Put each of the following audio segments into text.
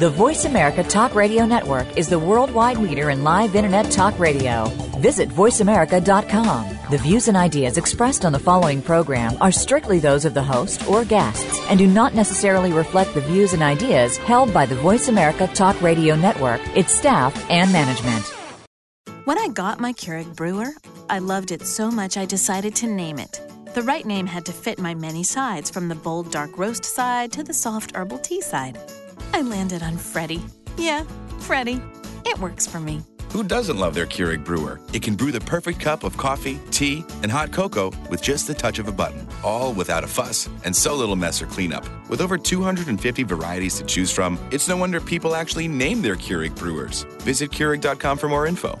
The Voice America Talk Radio Network is the worldwide leader in live Internet talk radio. Visit VoiceAmerica.com. The views and ideas expressed on the following program are strictly those of the host or guests and do not necessarily reflect the views and ideas held by the Voice America Talk Radio Network, its staff, and management. When I got my Keurig brewer, I loved it so much I decided to name it. The right name had to fit my many sides, from the bold dark roast side to the soft herbal tea side. I landed on Freddy. Yeah, Freddy. It works for me. Who doesn't love their Keurig brewer? It can brew the perfect cup of coffee, tea, and hot cocoa with just the touch of a button, all without a fuss and so little mess or cleanup. With over 250 varieties to choose from, it's no wonder people actually name their Keurig brewers. Visit Keurig.com for more info.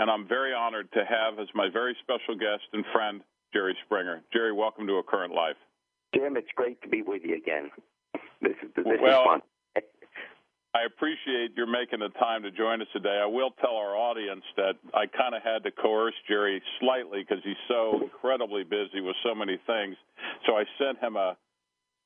and I'm very honored to have as my very special guest and friend Jerry Springer. Jerry, welcome to A Current Life. Jim, it's great to be with you again. This is this well, is fun. I appreciate your making the time to join us today. I will tell our audience that I kind of had to coerce Jerry slightly because he's so incredibly busy with so many things. So I sent him a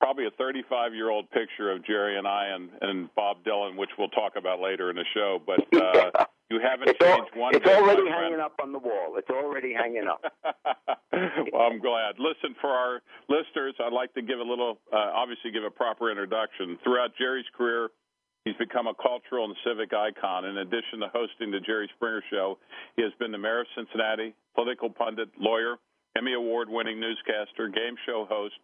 probably a 35 year old picture of Jerry and I and, and Bob Dylan, which we'll talk about later in the show. But uh, you haven't it's changed all, one It's bit, already hanging up on the wall. It's already hanging up. well, I'm glad. Listen, for our listeners, I'd like to give a little, uh, obviously, give a proper introduction. Throughout Jerry's career, he's become a cultural and civic icon. In addition to hosting the Jerry Springer Show, he has been the mayor of Cincinnati, political pundit, lawyer, Emmy Award winning newscaster, game show host,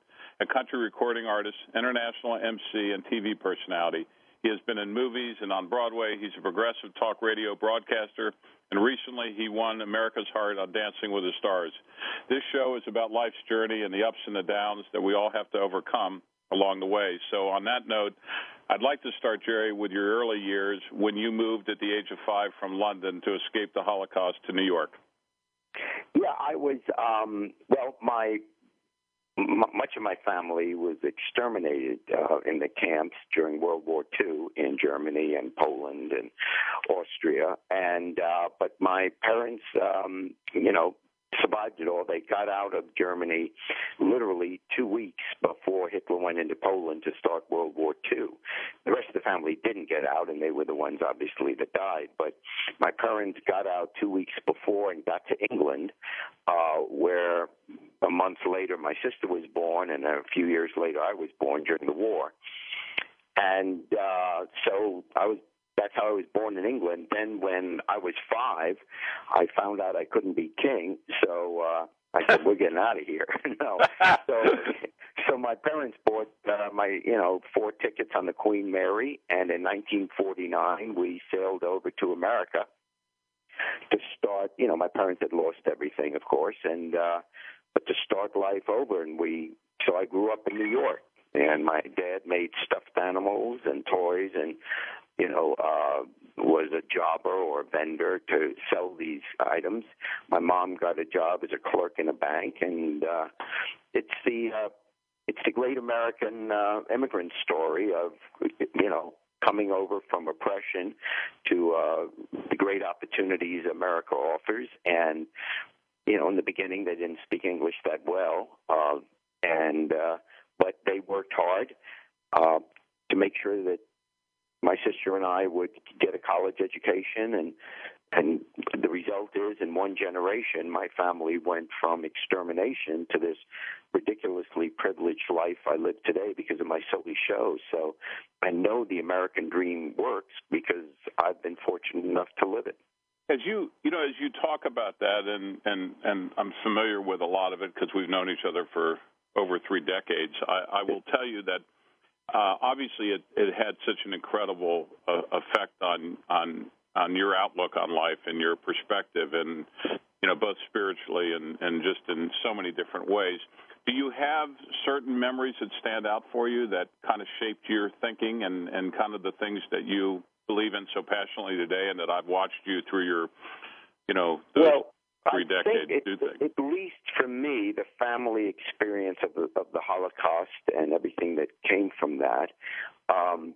a country recording artist, international MC, and TV personality. He has been in movies and on Broadway. He's a progressive talk radio broadcaster, and recently he won America's Heart on Dancing with the Stars. This show is about life's journey and the ups and the downs that we all have to overcome along the way. So, on that note, I'd like to start, Jerry, with your early years when you moved at the age of five from London to escape the Holocaust to New York. Yeah, I was. Um, well, my m- much of my family was exterminated uh, in the camps during World War II in Germany and Poland and Austria. And uh, but my parents, um, you know, survived it all. They got out of Germany literally two weeks before Hitler went into Poland to start World War II. The rest of the family didn't get out, and they were the ones, obviously, that died. But my parents got out two weeks before and got to England, uh, where a month later my sister was born, and a few years later I was born during the war. And uh, so I was that's how I was born in England. Then when I was five, I found out I couldn't be king, so uh, I said, "We're getting out of here." no, so so my parents bought uh, my you know four tickets on the Queen Mary, and in 1949 we sailed over to America to start. You know, my parents had lost everything, of course, and uh, but to start life over, and we. So I grew up in New York, and my dad made stuffed animals and toys, and you know, uh, was a jobber or a vendor to sell these items. My mom got a job as a clerk in a bank, and uh, it's the uh, it's the great American uh, immigrant story of you know coming over from oppression to uh, the great opportunities America offers. And you know, in the beginning, they didn't speak English that well, uh, and uh, but they worked hard uh, to make sure that my sister and I would get a college education and and the result is in one generation my family went from extermination to this ridiculously privileged life I live today because of my silly shows so I know the American dream works because I've been fortunate enough to live it As you you know, as you talk about that, and and and I'm familiar with a lot of it because we've known each other for over three decades. I, I will tell you that uh, obviously it, it had such an incredible uh, effect on on on your outlook on life and your perspective, and you know, both spiritually and and just in so many different ways. Do you have certain memories that stand out for you that kind of shaped your thinking and and kind of the things that you believe in so passionately today, and that I've watched you through your, you know, well, three I decades it, things. At least for me, the family experience of the, of the Holocaust and everything that came from that, um,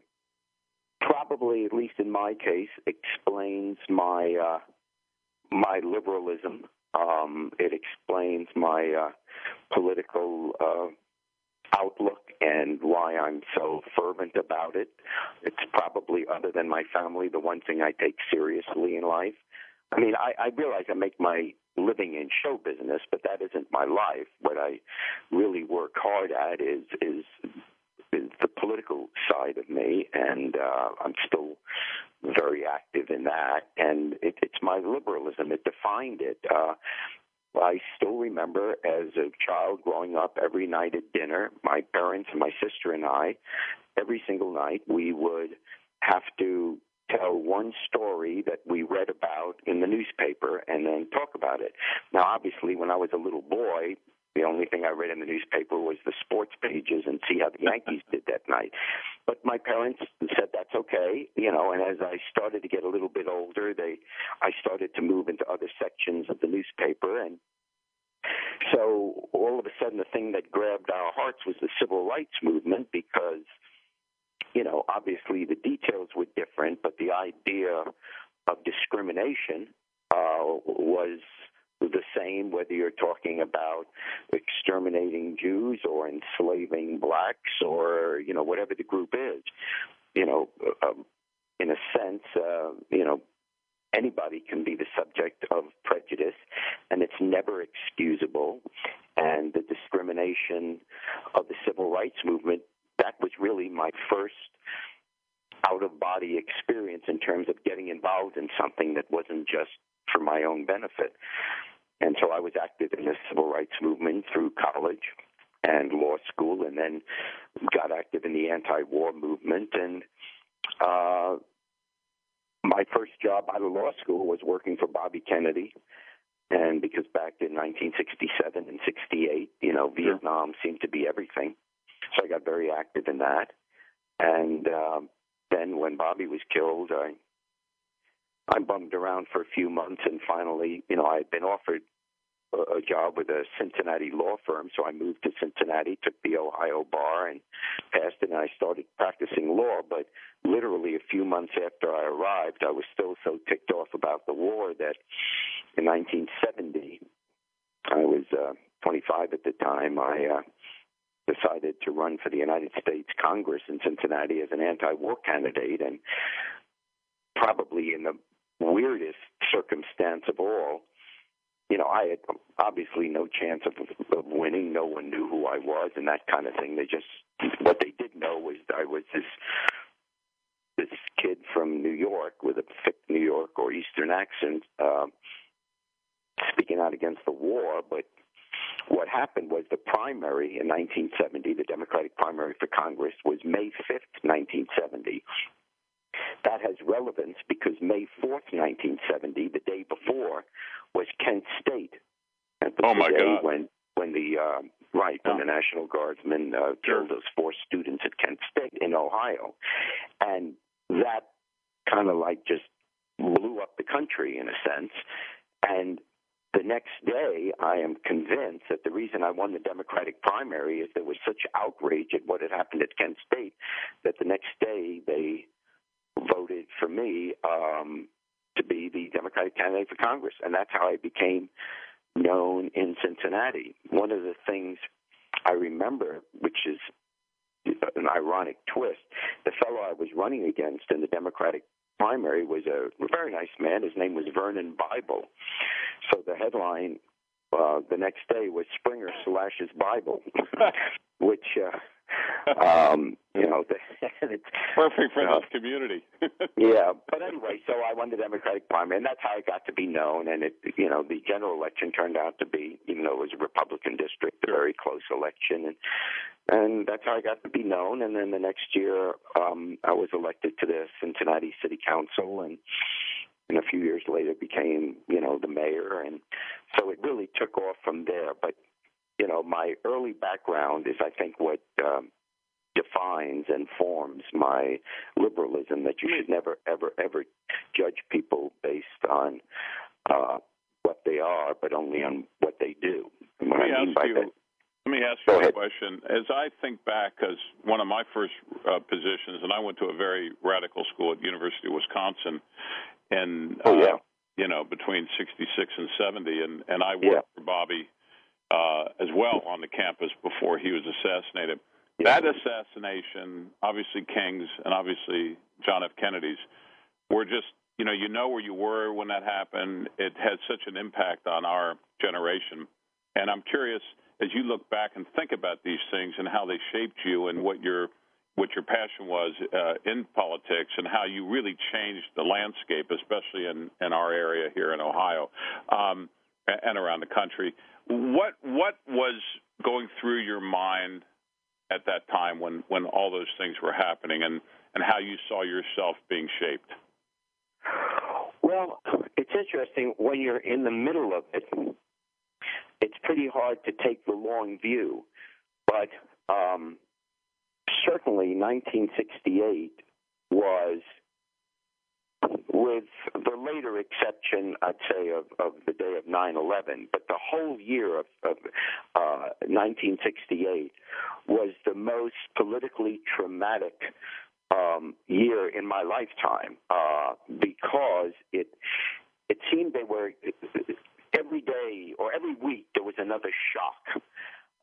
probably, at least in my case, explains my uh, my liberalism. Um, it explains my uh, political uh, outlook and why I'm so fervent about it. It's probably, other than my family, the one thing I take seriously in life. I mean, I, I realize I make my living in show business, but that isn't my life. What I really work hard at is is is the political side of me, and uh, I'm still very active in that. And it, it's my liberalism; it defined it. Uh, I still remember as a child growing up every night at dinner, my parents and my sister and I, every single night, we would have to tell one story that we read about in the newspaper and then talk about it. Now, obviously, when I was a little boy, the only thing I read in the newspaper was the sports pages and see how the Yankees did that night. But my parents said that's okay, you know. And as I started to get a little bit older, they, I started to move into other sections of the newspaper, and so all of a sudden, the thing that grabbed our hearts was the civil rights movement because, you know, obviously the details were different, but the idea of discrimination uh, was the same whether you're talking about exterminating Jews or enslaving blacks or you know whatever the group is. You know, um, in a sense, uh, you know, anybody can be the subject of prejudice, and it's never excusable. And the discrimination of the civil rights movement that was really my first out of body experience in terms of getting involved in something that wasn't just for my own benefit. And so I was active in the civil rights movement through college and law school, and then got active in the anti-war movement. And uh, my first job out of law school was working for Bobby Kennedy. And because back in 1967 and 68, you know, Vietnam seemed to be everything. So I got very active in that. And um, then when Bobby was killed, I I bummed around for a few months, and finally, you know, I had been offered a, a job with a Cincinnati law firm, so I moved to Cincinnati, took the Ohio bar, and passed and I started practicing law. But literally a few months after I arrived, I was still so ticked off about the war that in 1970, I was uh, 25 at the time. I uh, decided to run for the United States Congress in Cincinnati as an anti-war candidate, and probably in the weirdest circumstance of all. You know, I had obviously no chance of, of winning. No one knew who I was, and that kind of thing. They just what they did know was I was this this kid from New York with a thick New York or Eastern accent, uh, speaking out against the war. But what happened was the primary in 1970, the Democratic primary for Congress, was May 5th, 1970. That has relevance because May 4th, 1970, the day before, was Kent State. And the Oh, my day God. When when the uh, right when the National Guardsmen uh, killed those four students at Kent State in Ohio, and that kind of like just blew up the country in a sense. And next day, I am convinced that the reason I won the Democratic primary is there was such outrage at what had happened at Kent State that the next day they voted for me um, to be the Democratic candidate for Congress, and that's how I became known in Cincinnati. One of the things I remember, which is an ironic twist, the fellow I was running against in the Democratic primary was a very nice man. His name was Vernon Bible. So the headline uh, the next day was Springer slashes Bible, which uh, um, you know, it's perfect for this community. yeah, but anyway, so I won the Democratic primary, and that's how I got to be known. And it, you know, the general election turned out to be, even though it was a Republican district, a very close election, and and that's how I got to be known. And then the next year, um, I was elected to the Cincinnati City Council, and and a few years later became, you know, the mayor. And so it really took off from there. But you know, my early background is, I think, what um, defines and forms my liberalism. That you should never, ever, ever judge people based on uh, what they are, but only on what they do. And what Let me I mean ask by you. that, Let me ask you a question. As I think back, as one of my first uh, positions, and I went to a very radical school at University of Wisconsin, and Oh, uh, yeah. you know between '66 and '70, and and I worked Yeah. for Bobby uh, as well on the campus before he was assassinated. Yeah. That assassination, obviously King's and obviously John F. Kennedy's, were just you know you know where you were when that happened. It had such an impact on our generation, and I'm curious as you look back and think about these things and how they shaped you and what your what your passion was uh, in politics and how you really changed the landscape, especially in, in our area here in Ohio um, and around the country. What what was going through your mind at that time when, when all those things were happening and, and how you saw yourself being shaped? Well, it's interesting when you're in the middle of it. It's pretty hard to take the long view, but um, certainly 1968 was, with the later exception, I'd say, of, of the day of 9/11, but the whole year of, of uh, 1968 was the most politically traumatic um, year in my lifetime uh, because it it seemed they were every day or every week there was another shock.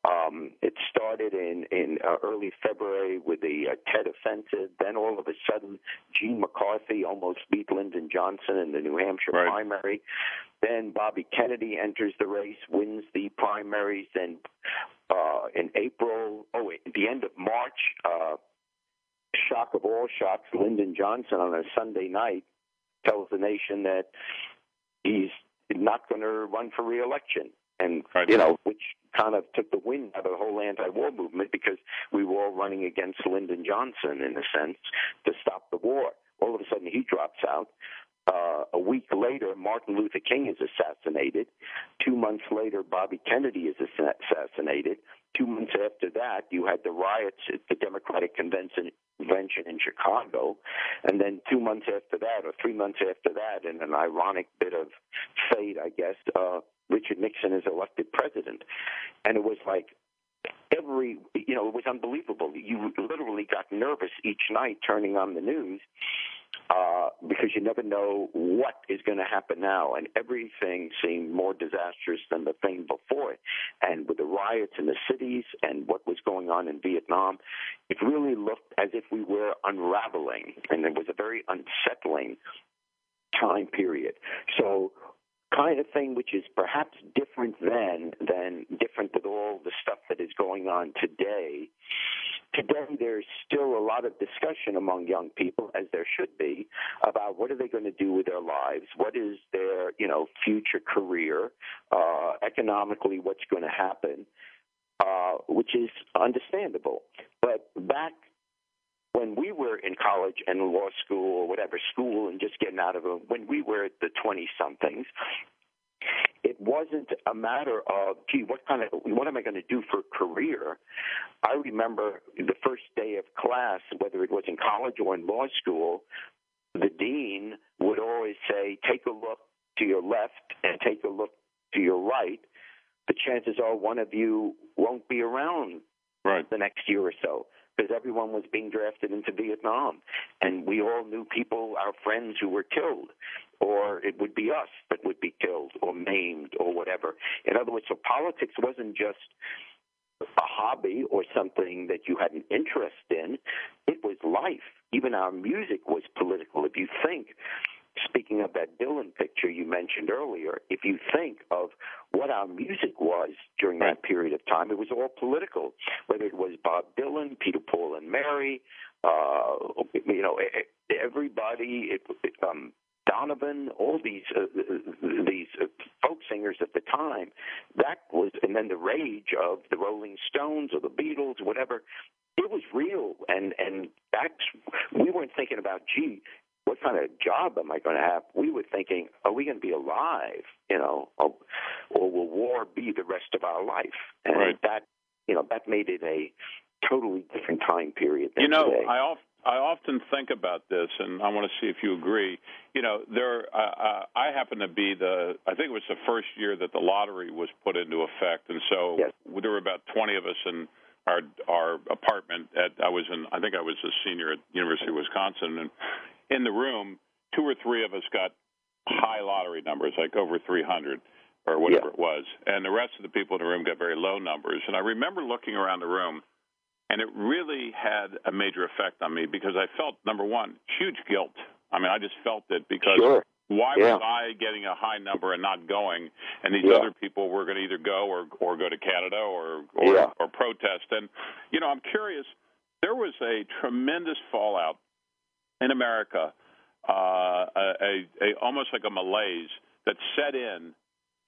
Um, it started in in uh, early February with the uh, Tet offensive. Then all of a sudden, Gene McCarthy almost beat Lyndon Johnson in the New Hampshire Right. primary. Then Bobby Kennedy enters the race, wins the primaries. Then uh, in April, oh, wait, at the end of March, uh, shock of all shocks, Lyndon Johnson on a Sunday night tells the nation that he's not going to run for reelection. And, Right. you know, which kind of took the wind out of the whole anti war movement because we were all running against Lyndon Johnson, in a sense, to stop the war. All of a sudden, he drops out. Uh, a week later, Martin Luther King is assassinated. Two months later, Bobby Kennedy is assassinated. Two months after that, you had the riots at the Democratic Convention convention in Chicago. And then two months after that, or three months after that, in an ironic bit of fate, I guess, uh, Richard Nixon is elected president. And it was like every, you know, it was unbelievable. You literally got nervous each night turning on the news uh, because you never know what is going to happen now. And everything seemed more disastrous than the thing before it. And with the riots in the cities and what was going on in Vietnam, it really looked as if we were unraveling. And it was a very unsettling time period. So, kind of thing which is perhaps different then than different with all the stuff that is going on today. Today, there's still a lot of discussion among young people, as there should be, about what are they going to do with their lives, what is their, you know, future career, uh, economically, what's going to happen, uh, which is understandable. But back when we were in college and law school or whatever school and just getting out of it, when we were at the 20 somethings, it wasn't a matter of, gee, what kind of, what am I going to do for a career? I remember the first day of class, whether it was in college or in law school, the dean would always say, take a look to your left and take a look to your right. The chances are one of you won't be around Right. the next year or so because everyone was being drafted into Vietnam. And we all knew people, our friends, who were killed. Or it would be us that would be killed or maimed or whatever. In other words, so politics wasn't just a hobby or something that you had an interest in, it was life. Even our music was political. If you think, speaking of that Dylan picture you mentioned earlier, if you think of what our music was during that period of time, it was all political. Whether it was Bob Dylan, Peter, Paul, and Mary, uh, you know, everybody, it, um, Donovan, all these uh, these uh, folk singers at the time. That was, and then the rage of the Rolling Stones or the Beatles, whatever. It was real, and and that's we weren't thinking about, gee, what kind of job am I going to have? We were thinking, are we going to be alive? You know, or, or will war be the rest of our life? And right. that, you know, that made it a totally different time period. you know, today. I often I often think about this, and I want to see if you agree. You know, there. Uh, uh, I happen to be the. I think it was the first year that the lottery was put into effect, and so yes. there were about twenty of us in our our apartment. At I was in. I think I was a senior at University of Wisconsin, and in the room, two or three of us got high lottery numbers, like over three hundred or whatever yeah. it was, and the rest of the people in the room got very low numbers. And I remember looking around the room and it really had a major effect on me because I felt number one huge guilt. I mean, I just felt it because sure. why yeah. was I getting a high number and not going, and these yeah. other people were going to either go or or go to Canada or or, yeah. or protest? And you know, I'm curious. There was a tremendous fallout in America, uh, a, a, almost like a malaise that set in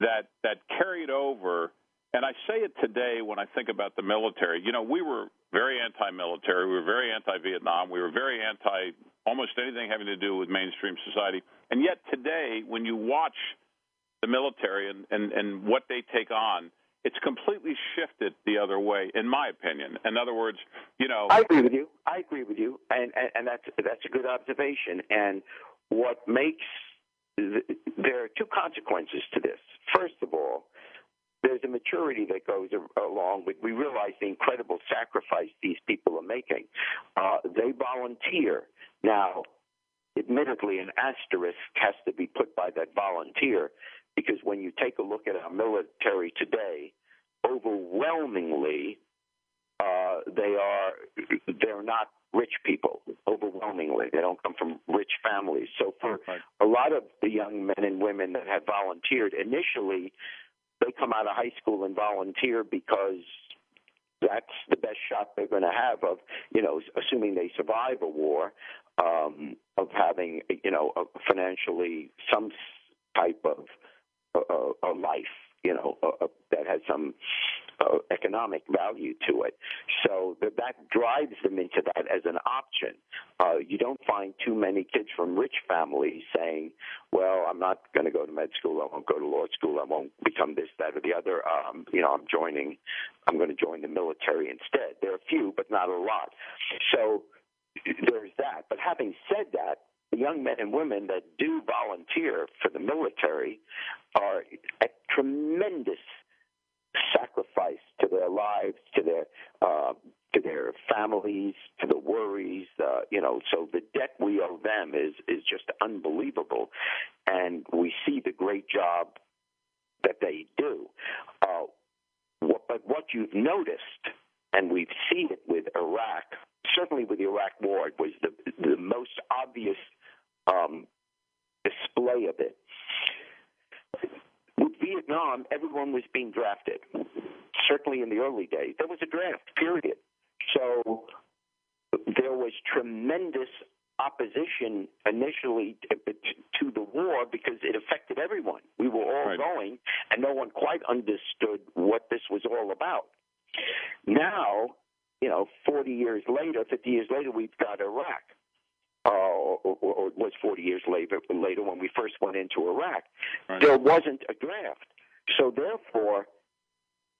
that that carried over. And I say it today when I think about the military. You know, we were very anti-military. We were very anti-Vietnam. We were very anti almost anything having to do with mainstream society. And yet today, when you watch the military and, and, and what they take on, it's completely shifted the other way, in my opinion. In other words, you know, I agree with you. I agree with you, and and, and that's that's a good observation. And what makes there are two consequences to this. First of all, there's a maturity that goes along with. We realize the incredible sacrifice these people are making. Uh, they volunteer now. Admittedly, an asterisk has to be put by that volunteer because when you take a look at our military today, overwhelmingly uh, they are they're not rich people. Overwhelmingly, they don't come from rich families. So for right. a lot of the young men and women that have volunteered initially, they come out of high school and volunteer because that's the best shot they're going to have of, you know, assuming they survive a war, um, of having, you know, a financially some type of uh, a life, you know, uh, that has some uh, economic value to it. So that, that drives them into that as an option. Uh, you don't find too many kids from rich families saying, "Well, I'm not going to go to med school. I won't go to law school. I won't become this, that, or the other. Um, you know, I'm joining. I'm going to join the military instead." There are a few, but not a lot. So there's that. But having said that, young men and women that do volunteer for the military are a tremendous sacrifice to their lives, to their uh, to their families, to the worries. Uh, you know, so the debt we owe them is is just unbelievable, and we see the great job that they do. Uh, what, but what you've noticed, and we've seen it with Iraq, certainly with the Iraq War, it was the the most obvious um, display of it. With Vietnam, everyone was being drafted. Certainly in the early days, there was a draft, period. So there was tremendous opposition initially to the war because it affected everyone. We were all right. going, and no one quite understood what this was all about. Now, you know, 40 years later, 50 years later, we've got Iraq. Uh, or, or, it was 40 years later, later when we first went into Iraq. Right. There wasn't a draft. So therefore,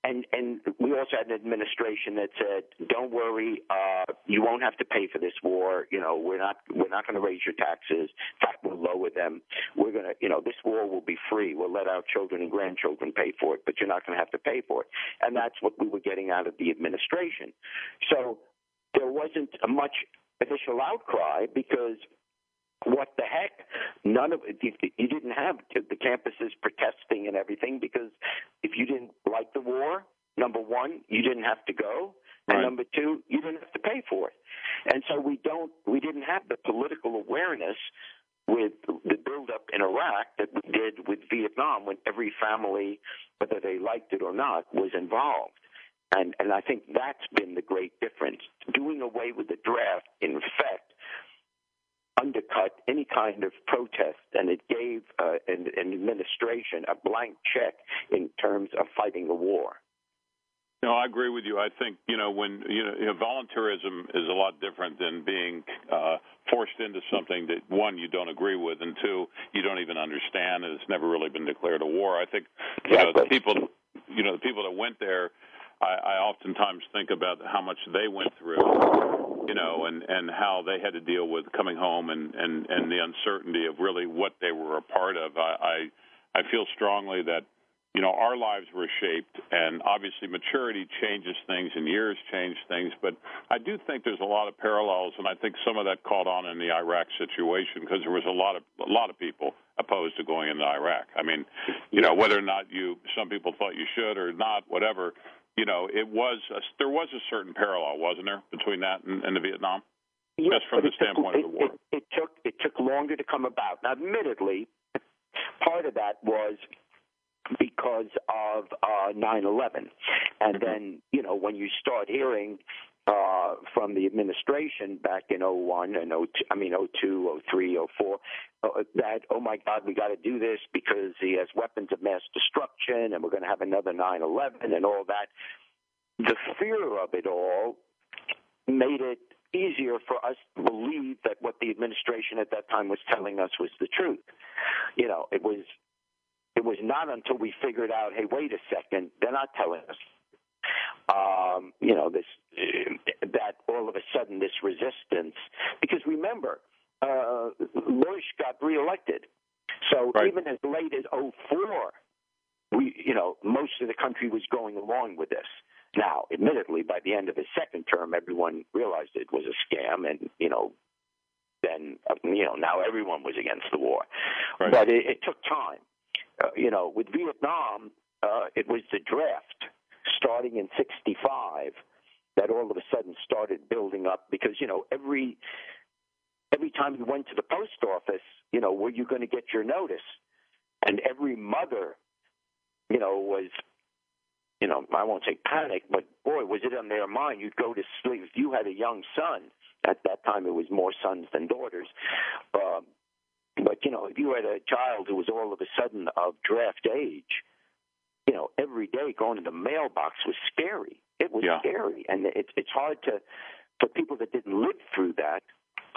and and we also had an administration that said, "Don't worry, uh, you won't have to pay for this war. You know, we're not we're not going to raise your taxes. In fact, we'll lower them. We're going to, you know, this war will be free. We'll let our children and grandchildren pay for it, but you're not going to have to pay for it." And that's what we were getting out of the administration. So there wasn't much initial outcry because what the heck? None of it. You didn't have the campuses protesting and everything because if you didn't like the war, number one, you didn't have to go, and Right. number two, you didn't have to pay for it. And so we don't, we didn't have the political awareness with the buildup in Iraq that we did with Vietnam when every family, whether they liked it or not, was involved. And, and I think that's been the great difference. Doing away with the draft, in effect, undercut any kind of protest, and it gave uh, an, an administration a blank check in terms of fighting the war. No, I agree with you. I think you know when you know, you know voluntarism is a lot different than being uh, forced into something that one you don't agree with, and two you don't even understand, and it's never really been declared a war. I think you know the people, you know the people that went there. I, I oftentimes think about how much they went through, you know, and and how they had to deal with coming home and and and the uncertainty of really what they were a part of. I I, I feel strongly that you know, our lives were shaped, and obviously maturity changes things and years change things. But I do think there's a lot of parallels, and I think some of that caught on in the Iraq situation because there was a lot of a lot of people opposed to going into Iraq. I mean, you know, whether or not you some people thought you should or not, whatever. You know, it was a, there was a certain parallel, wasn't there, between that and, and the Vietnam? Yes, Just from the standpoint took, of the war. It, it, it took it took longer to come about. Now, admittedly, part of that was because of uh, 9/11, and then you know when you start hearing uh, from the administration back in 01 and 02, I mean 02, 03, 04, uh, that oh my God, we got to do this because he has weapons of mass destruction, and we're going to have another 9/11 and all that. The fear of it all made it easier for us to believe that what the administration at that time was telling us was the truth. You know, it was it was not until we figured out, hey, wait a second, they're not telling us. Um, you know, this uh, that all of a sudden this resistance, because remember, uh, Bush got reelected, so right. even as late as 04, we, you know, most of the country was going along with this. Now, admittedly, by the end of his second term, everyone realized it was a scam, and you know, then you know now everyone was against the war. Right. But it, it took time. Uh, you know, with Vietnam, uh, it was the draft starting in '65 that all of a sudden started building up because you know every every time you went to the post office, you know, were you going to get your notice? And every mother, you know, was you know, I won't say panic, but boy, was it on their mind. You'd go to sleep. If you had a young son, at that time it was more sons than daughters. Um, but, you know, if you had a child who was all of a sudden of draft age, know, every day going to the mailbox was scary. It was Yeah. scary. And it, it's hard to, for people that didn't live through that,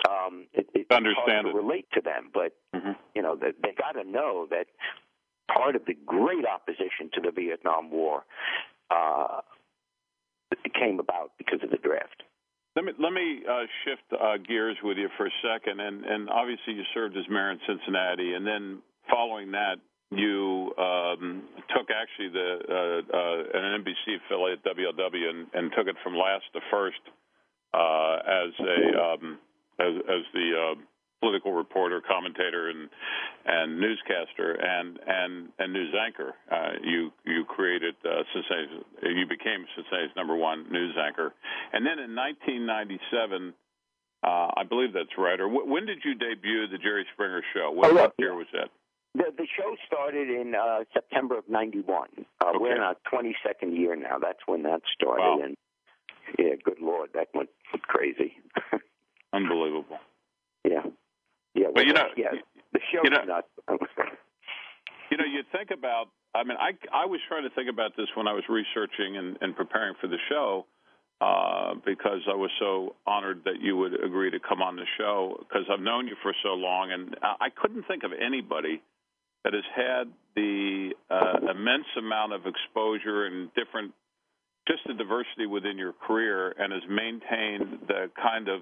um, it, it's Understand hard to it. relate to them. But, hmm you know, they, they got to know that part of the great opposition to the Vietnam War uh, came about because of the draft. Let me let me uh, shift uh, gears with you for a second, and and obviously you served as mayor in Cincinnati, and then following that you um, took actually the uh, uh, an NBC affiliate WLW and, and took it from last to first uh, as a um, as, as the uh, political reporter, commentator, and and newscaster, and and and news anchor. Uh, you you created uh, you became Cincinnati's number one news anchor, and then in 1997. Uh, I believe that's right. Or wh- when did you debut the Jerry Springer Show? What, Oh, what year was that? The, the show started in uh, September of '91. Uh, We're in our 22nd year now. That's when that started. Wow. And yeah, good lord, that went crazy. Unbelievable. yeah, yeah. But you know, yeah, the show's you know- nuts. You know, you think about. I mean, I I was trying to think about this when I was researching and, and preparing for the show, uh, because I was so honored that you would agree to come on the show. Because I've known you for so long, and I couldn't think of anybody that has had the uh, immense amount of exposure and different, just the diversity within your career, and has maintained the kind of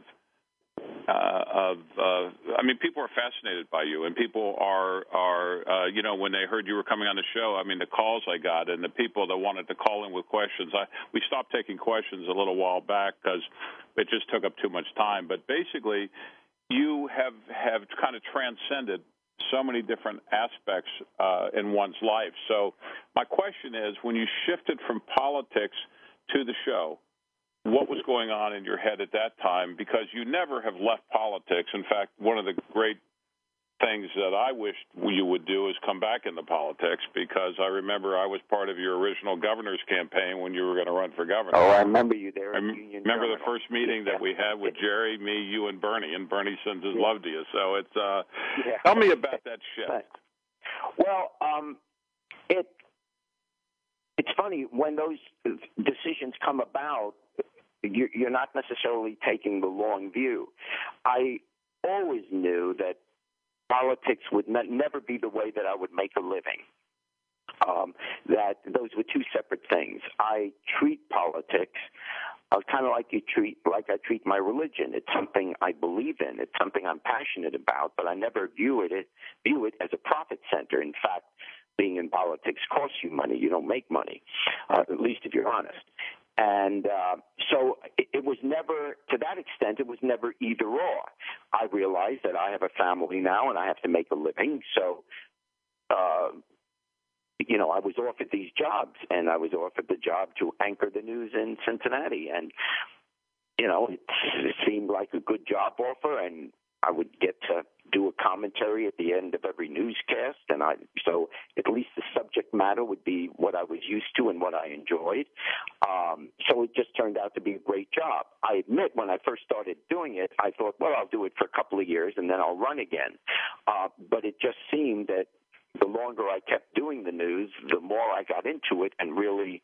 uh, of uh, I mean, people are fascinated by you, and people are are uh, you know when they heard you were coming on the show. I mean, the calls I got and the people that wanted to call in with questions. I we stopped taking questions a little while back because it just took up too much time. But basically, you have have kind of transcended so many different aspects uh, in one's life. So my question is, when you shifted from politics to the show, what was going on in your head at that time because you never have left politics. In fact, one of the great things that I wished you would do is come back into politics because I remember I was part of your original governor's campaign when you were going to run for governor. Oh, I remember you there. I remember the first meeting that we had with Jerry, me, you, and Bernie, and Bernie sends his love to you. So it's uh, yeah. tell me about that shift. Well, um, it it's funny when those decisions come about. You're not necessarily taking the long view. I always knew that politics would ne- never be the way that I would make a living. Um, that those were two separate things. I treat politics uh, kind of like you treat like I treat my religion. It's something I believe in. It's something I'm passionate about, but I never view it view it as a profit center. In fact, being in politics costs you money. You don't make money, uh, at least if you're honest. And uh, so it, it was never, to that extent, it was never either or. I realized that I have a family now and I have to make a living. So, uh, you know, I was offered these jobs, and I was offered the job to anchor the news in Cincinnati, and you know, it, it seemed like a good job offer, and I would get to do a commentary at the end of every newscast, and I so at least the subject matter would be what I was used to and what I enjoyed. Um, so it just turned out to be a great job. I admit when I first started doing it, I thought, well, I'll do it for a couple of years and then I'll run again. Uh, but it just seemed that the longer I kept doing the news, the more I got into it and really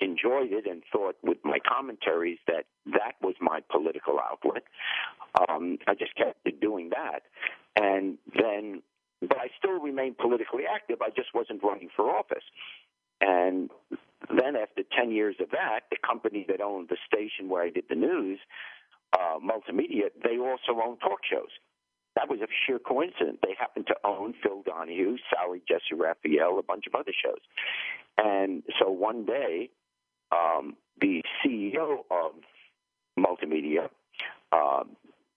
enjoyed it and thought with my commentaries that that was my political outlet. Um, I just kept doing that. And then, but I still remained politically active. I just wasn't running for office. And then after 10 years of that, the company that owned the station where I did the news, uh, Multimedia, they also owned talk shows that was a sheer coincidence. They happened to own Phil Donahue, Sally Jessy Raphael, a bunch of other shows. And so one day, um, the CEO of Multimedia, uh,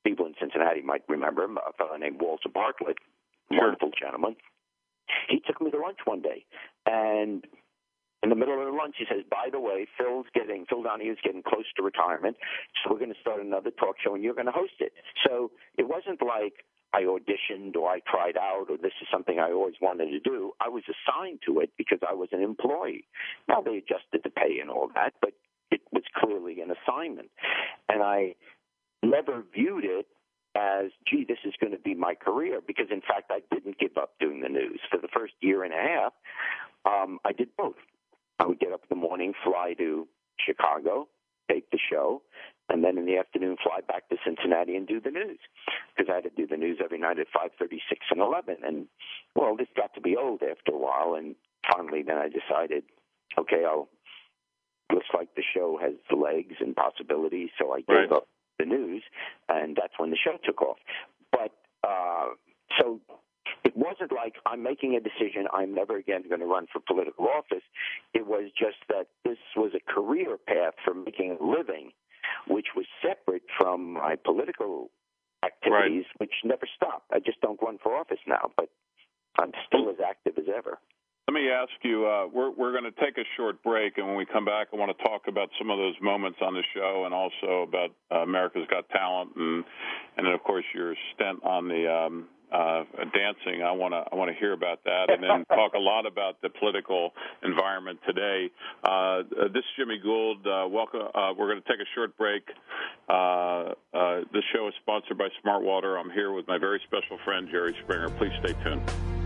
people in Cincinnati might remember him, a fellow named Walter Bartlett, sure. wonderful gentleman. He took me to lunch one day, and in the middle of the lunch, he says, "By the way, Phil's getting Phil Donahue's getting close to retirement, so we're going to start another talk show, and you're going to host it." So it wasn't like I auditioned or I tried out or this is something I always wanted to do. I was assigned to it because I was an employee. Now they adjusted the pay and all that, but it was clearly an assignment, and I never viewed it as, gee, this is going to be my career. Because in fact, I didn't give up doing the news for the first year and a half. Um, I did both. I would get up in the morning, fly to Chicago, take the show, and then in the afternoon fly back to Cincinnati and do the news because I had to do the news every night at 5:36 and 11. And well, this got to be old after a while, and finally, then I decided, okay, I'll. Looks like the show has legs and possibilities, so I gave right. up the news, and that's when the show took off. But uh, so it wasn't like I'm making a decision, I'm never again going to run for political office. It was just that this was a career path for making a living, which was separate from my political activities, right. which never stopped. I just don't run for office now, but I'm still as active as ever. Let me ask you. Uh, we're we're going to take a short break, and when we come back, I want to talk about some of those moments on the show, and also about uh, America's Got Talent, and and then of course your stint on the um, uh, dancing. I want to I want to hear about that, and then talk a lot about the political environment today. Uh, uh, this is Jimmy Gould. Uh, welcome. Uh, we're going to take a short break. Uh, this show is sponsored by Smartwater. I'm here with my very special friend Jerry Springer. Please stay tuned.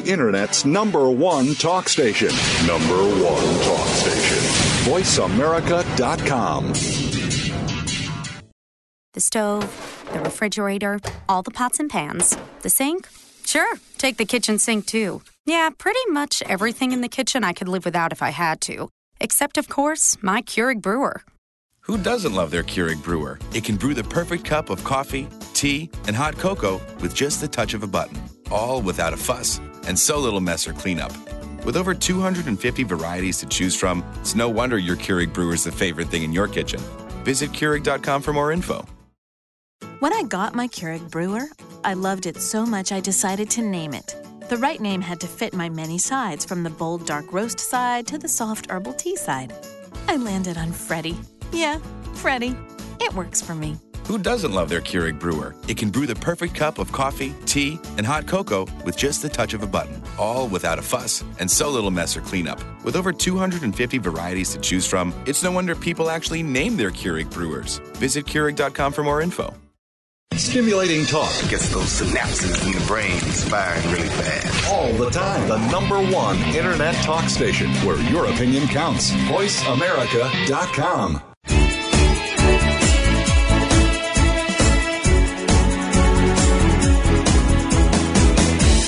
The Internet's number one talk station. Number one talk station. VoiceAmerica.com. The stove, the refrigerator, all the pots and pans, the sink. Sure, take the kitchen sink too. Yeah, pretty much everything in the kitchen I could live without if I had to. Except, of course, my Keurig brewer. Who doesn't love their Keurig brewer? It can brew the perfect cup of coffee, tea, and hot cocoa with just the touch of a button, all without a fuss and so little mess or cleanup. With over 250 varieties to choose from, it's no wonder your Keurig brewer is the favorite thing in your kitchen. Visit Keurig.com for more info. When I got my Keurig brewer, I loved it so much I decided to name it. The right name had to fit my many sides, from the bold dark roast side to the soft herbal tea side. I landed on Freddie. Yeah, Freddie. It works for me. Who doesn't love their Keurig brewer? It can brew the perfect cup of coffee, tea, and hot cocoa with just the touch of a button, all without a fuss and so little mess or cleanup. With over 250 varieties to choose from, it's no wonder people actually name their Keurig brewers. Visit Keurig.com for more info. Stimulating talk gets those synapses in the brain firing really fast. all the time. The number one internet talk station where your opinion counts. VoiceAmerica.com.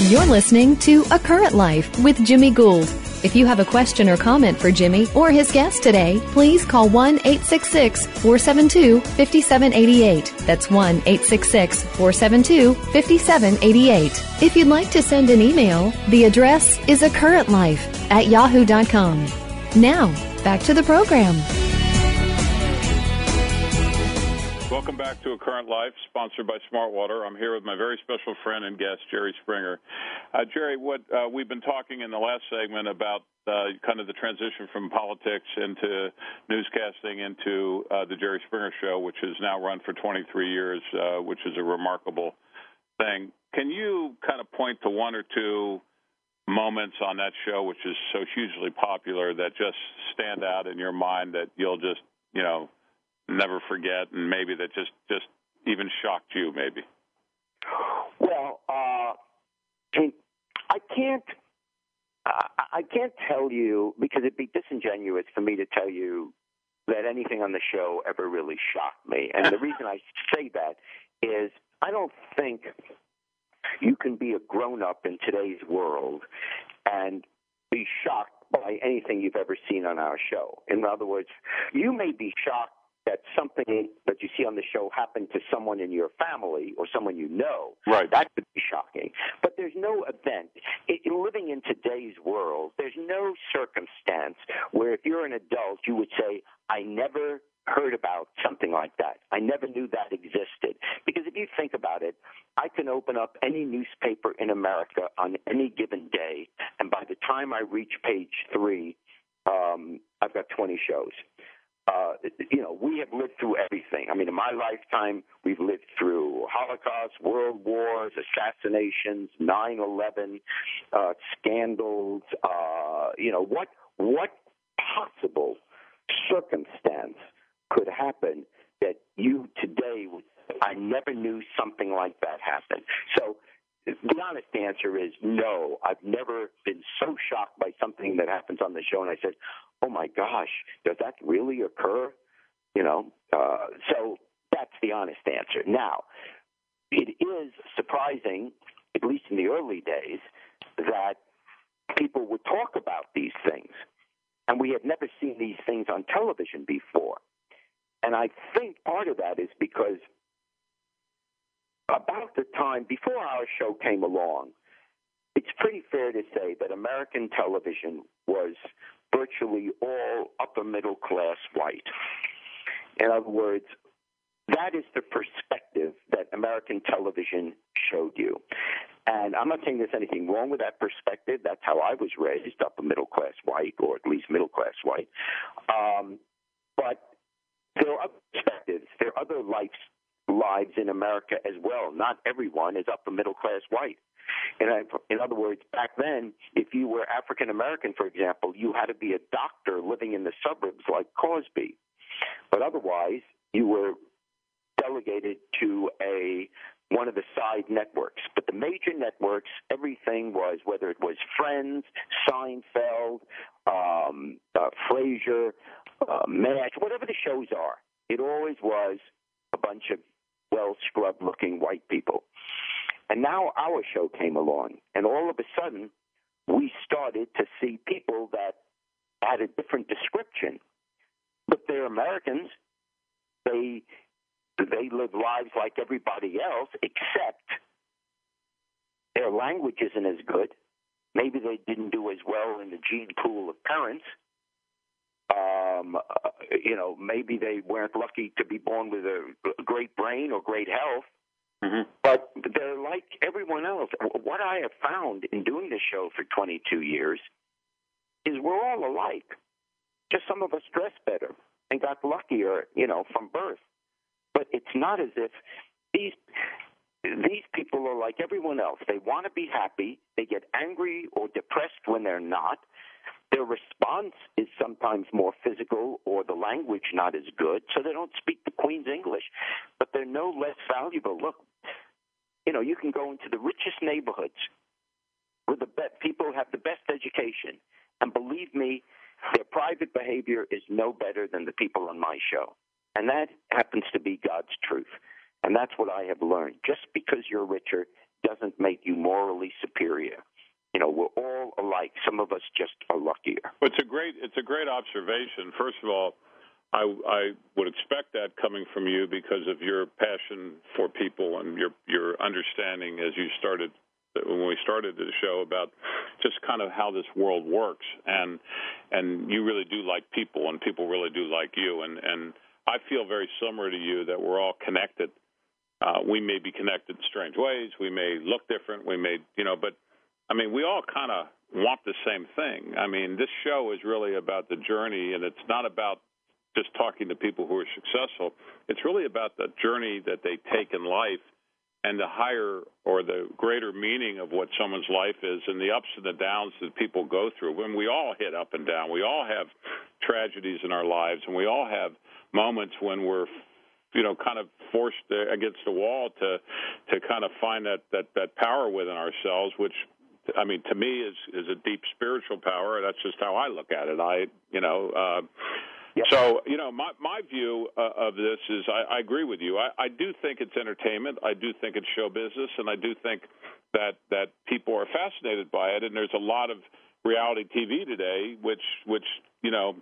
You're listening to A Current Life with Jimmy Gould. If you have a question or comment for Jimmy or his guest today, please call 1 866 472 5788. That's 1 866 472 5788. If you'd like to send an email, the address is a current life at yahoo.com. Now, back to the program. Welcome back to A Current Life, sponsored by Smartwater. I'm here with my very special friend and guest, Jerry Springer. Uh, Jerry, what uh, we've been talking in the last segment about uh, kind of the transition from politics into newscasting into uh, the Jerry Springer Show, which has now run for 23 years, uh, which is a remarkable thing. Can you kind of point to one or two moments on that show, which is so hugely popular, that just stand out in your mind that you'll just, you know, never forget, and maybe that just just even shocked you, maybe. Well, uh, I can't. I can't tell you because it'd be disingenuous for me to tell you that anything on the show ever really shocked me. And the reason I say that is I don't think you can be a grown up in today's world and be shocked by anything you've ever seen on our show. In other words, you may be shocked that something that you see on the show happened to someone in your family or someone you know. Right. That could be shocking. But there's no event. It, living in today's world, there's no circumstance where if you're an adult, you would say, I never heard about something like that. I never knew that existed. Because if you think about it, I can open up any newspaper in America on any given day, and by the time I reach page three, um, I've got 20 shows. Uh, you know, we have lived through everything. I mean, in my lifetime, we've lived through Holocaust, world wars, assassinations, 9/11, uh, scandals. Uh, you know, what what possible circumstance could happen that you today would? I never knew something like that happen. So the honest answer is no. I've never been so shocked by something that happens on the show, and I said, "Oh my gosh, does that really occur?" You know. Uh, so that's the honest answer. Now, it is surprising, at least in the early days, that people would talk about these things, and we had never seen these things on television before. And I think part of that is because about the time before our show came along, it's pretty fair to say that American television was virtually all upper middle class white. In other words, that is the perspective that American television showed you. And I'm not saying there's anything wrong with that perspective. That's how I was raised, upper middle class white, or at least middle class white. Um, but there are other perspectives. There are other life lives in America as well. Not everyone is upper middle class white. And I, in other words, back then, if you were African American, for example, you had to be a doctor living in the suburbs like Cosby. But otherwise, you were delegated to a one of the side networks. But the major networks, everything was whether it was Friends, Seinfeld, um, uh, Frasier, uh, MASH, whatever the shows are. It always was a bunch of well scrubbed looking white people. And now our show came along, and all of a sudden, we started to see people that had a different description. But they're Americans. They they live lives like everybody else, except their language isn't as good. Maybe they didn't do as well in the gene pool of parents. Um, uh, you know, maybe they weren't lucky to be born with a great brain or great health. Mm-hmm. But they're like everyone else. What I have found in doing this show for 22 years is we're all alike. Just some of us dress better and got luckier, you know, from birth. But it's not as if these these people are like everyone else. They want to be happy. They get angry or depressed when they're not. Their response is sometimes more physical or the language not as good, so they don't speak the Queen's English. But they're no less valuable. Look, you know, you can go into the richest neighborhoods where the be- people have the best education, and believe me, their private behavior is no better than the people on my show. And that happens to be God's truth. And that's what I have learned. Just because you're richer doesn't make you morally superior. You know, we're all alike. Some of us just are luckier. It's a great it's a great observation. First of all, I, I would expect that coming from you because of your passion for people and your your understanding as you started when we started the show about just kind of how this world works and and you really do like people and people really do like you and and I feel very similar to you that we're all connected uh, we may be connected in strange ways. We may look different. We may, you know, but I mean, we all kind of want the same thing. I mean, this show is really about the journey, and it's not about just talking to people who are successful. It's really about the journey that they take in life and the higher or the greater meaning of what someone's life is and the ups and the downs that people go through. When we all hit up and down, we all have tragedies in our lives, and we all have moments when we're you know kind of forced against the wall to to kind of find that that that power within ourselves which I mean, to me, is is a deep spiritual power. That's just how I look at it. I, you know, uh, Yep. so you know, my my view uh, of this is I, I agree with you. I, I do think it's entertainment. I do think it's show business, and I do think that that people are fascinated by it. And there's a lot of reality TV today, which which you know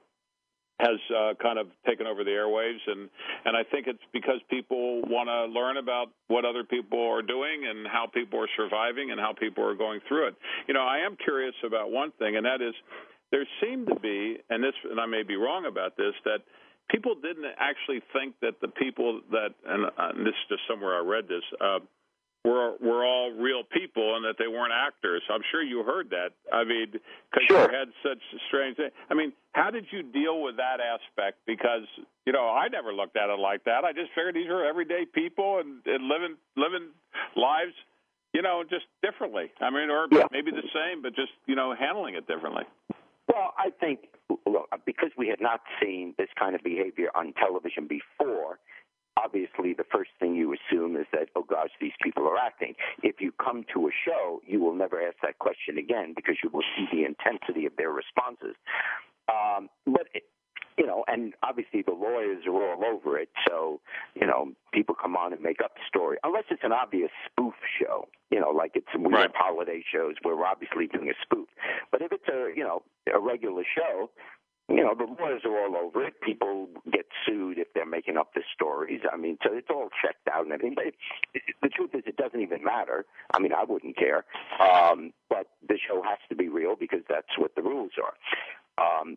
has uh, kind of taken over the airwaves, and and I think it's because people want to learn about what other people are doing and how people are surviving and how people are going through it. You know, I am curious about one thing, and that is there seemed to be, and this, and I may be wrong about this, that people didn't actually think that the people that, and, uh, and this is just somewhere I read this. Uh, were were all real people and that they weren't actors. I'm sure you heard that. I mean, because Sure. you had such strange. I mean, how did you deal with that aspect? Because you know, I never looked at it like that. I just figured these are everyday people and, and living living lives, you know, just differently. I mean, or Yeah. maybe the same, but just you know, handling it differently. Well, I think look, because we had not seen this kind of behavior on television before, obviously the first thing you assume is that, oh gosh, these people are acting. If you come to a show, you will never ask that question again because you will see the intensity of their responses. Um, but you know, and obviously the lawyers are all over it. So, you know, people come on and make up the story, unless it's an obvious spoof show. You know, like it's we Right. have holiday shows where we're obviously doing a spoof. But if it's a you know a regular show, you know, the lawyers are all over it. People get sued if they're making up the stories. I mean, so it's all checked out and everything. But it, the truth is, it doesn't even matter. I mean, I wouldn't care. Um, but the show has to be real because that's what the rules are. Um,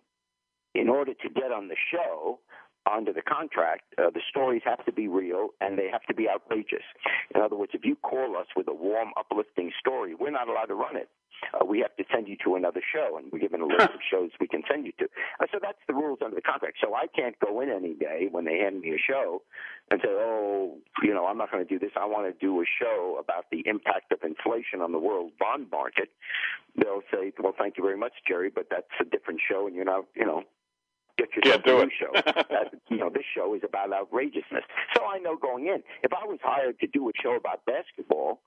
in order to get on the show under the contract, uh, the stories have to be real and they have to be outrageous. In other words, if you call us with a warm, uplifting story, we're not allowed to run it. Uh, we have to send you to another show, and we're given a list of shows we can send you to. Uh, so that's the rules under the contract. So I can't go in any day when they hand me a show and say, "Oh, you know, I'm not going to do this. I want to do a show about the impact of inflation on the world bond market." They'll say, "Well, thank you very much, Jerry, but that's a different show, and you're not, you know." Get yourself Can't do a it. new show. you know, this show is about outrageousness. So I know going in, if I was hired to do a show about basketball,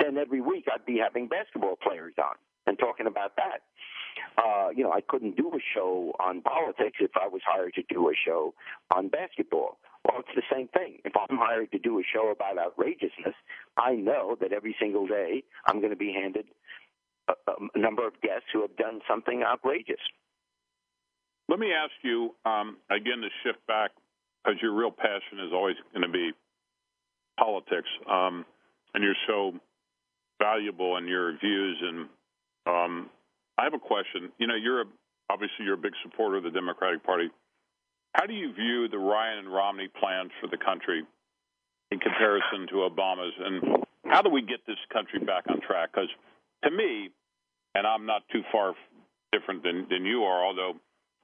then every week I'd be having basketball players on and talking about that. Uh, you know, I couldn't do a show on politics if I was hired to do a show on basketball. Well, it's the same thing. If I'm hired to do a show about outrageousness, I know that every single day I'm going to be handed a, a number of guests who have done something outrageous. Let me ask you um, again to shift back because your real passion is always going to be politics, um, and you're so valuable in your views. And um, I have a question. You know, you're a, obviously you're a big supporter of the Democratic Party. How do you view the Ryan and Romney plans for the country? in comparison to Obama's. And how do we get this country back on track? Because to me, and I'm not too far different than, than you are, although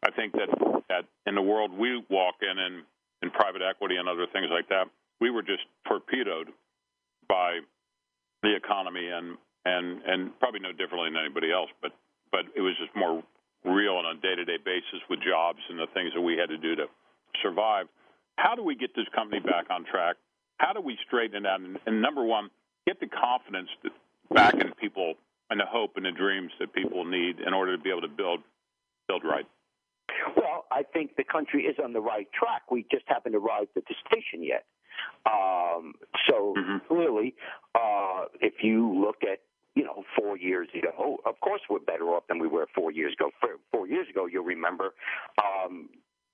I think that, that in the world we walk in, and in private equity and other things like that, we were just torpedoed by the economy and and and probably no differently than anybody else, but but it was just more real on a day-to-day basis with jobs and the things that we had to do to survive. How do we get this company back on track? How do we straighten it out? And, and number one, get the confidence back in people and the hope and the dreams that people need in order to be able to build build right. Well, I think the country is on the right track. We just haven't arrived at the station yet. Um, so mm-hmm. clearly, uh, if you look at you know, four years ago. Of course, we're better off than we were four years ago. Four years ago, you'll remember, um,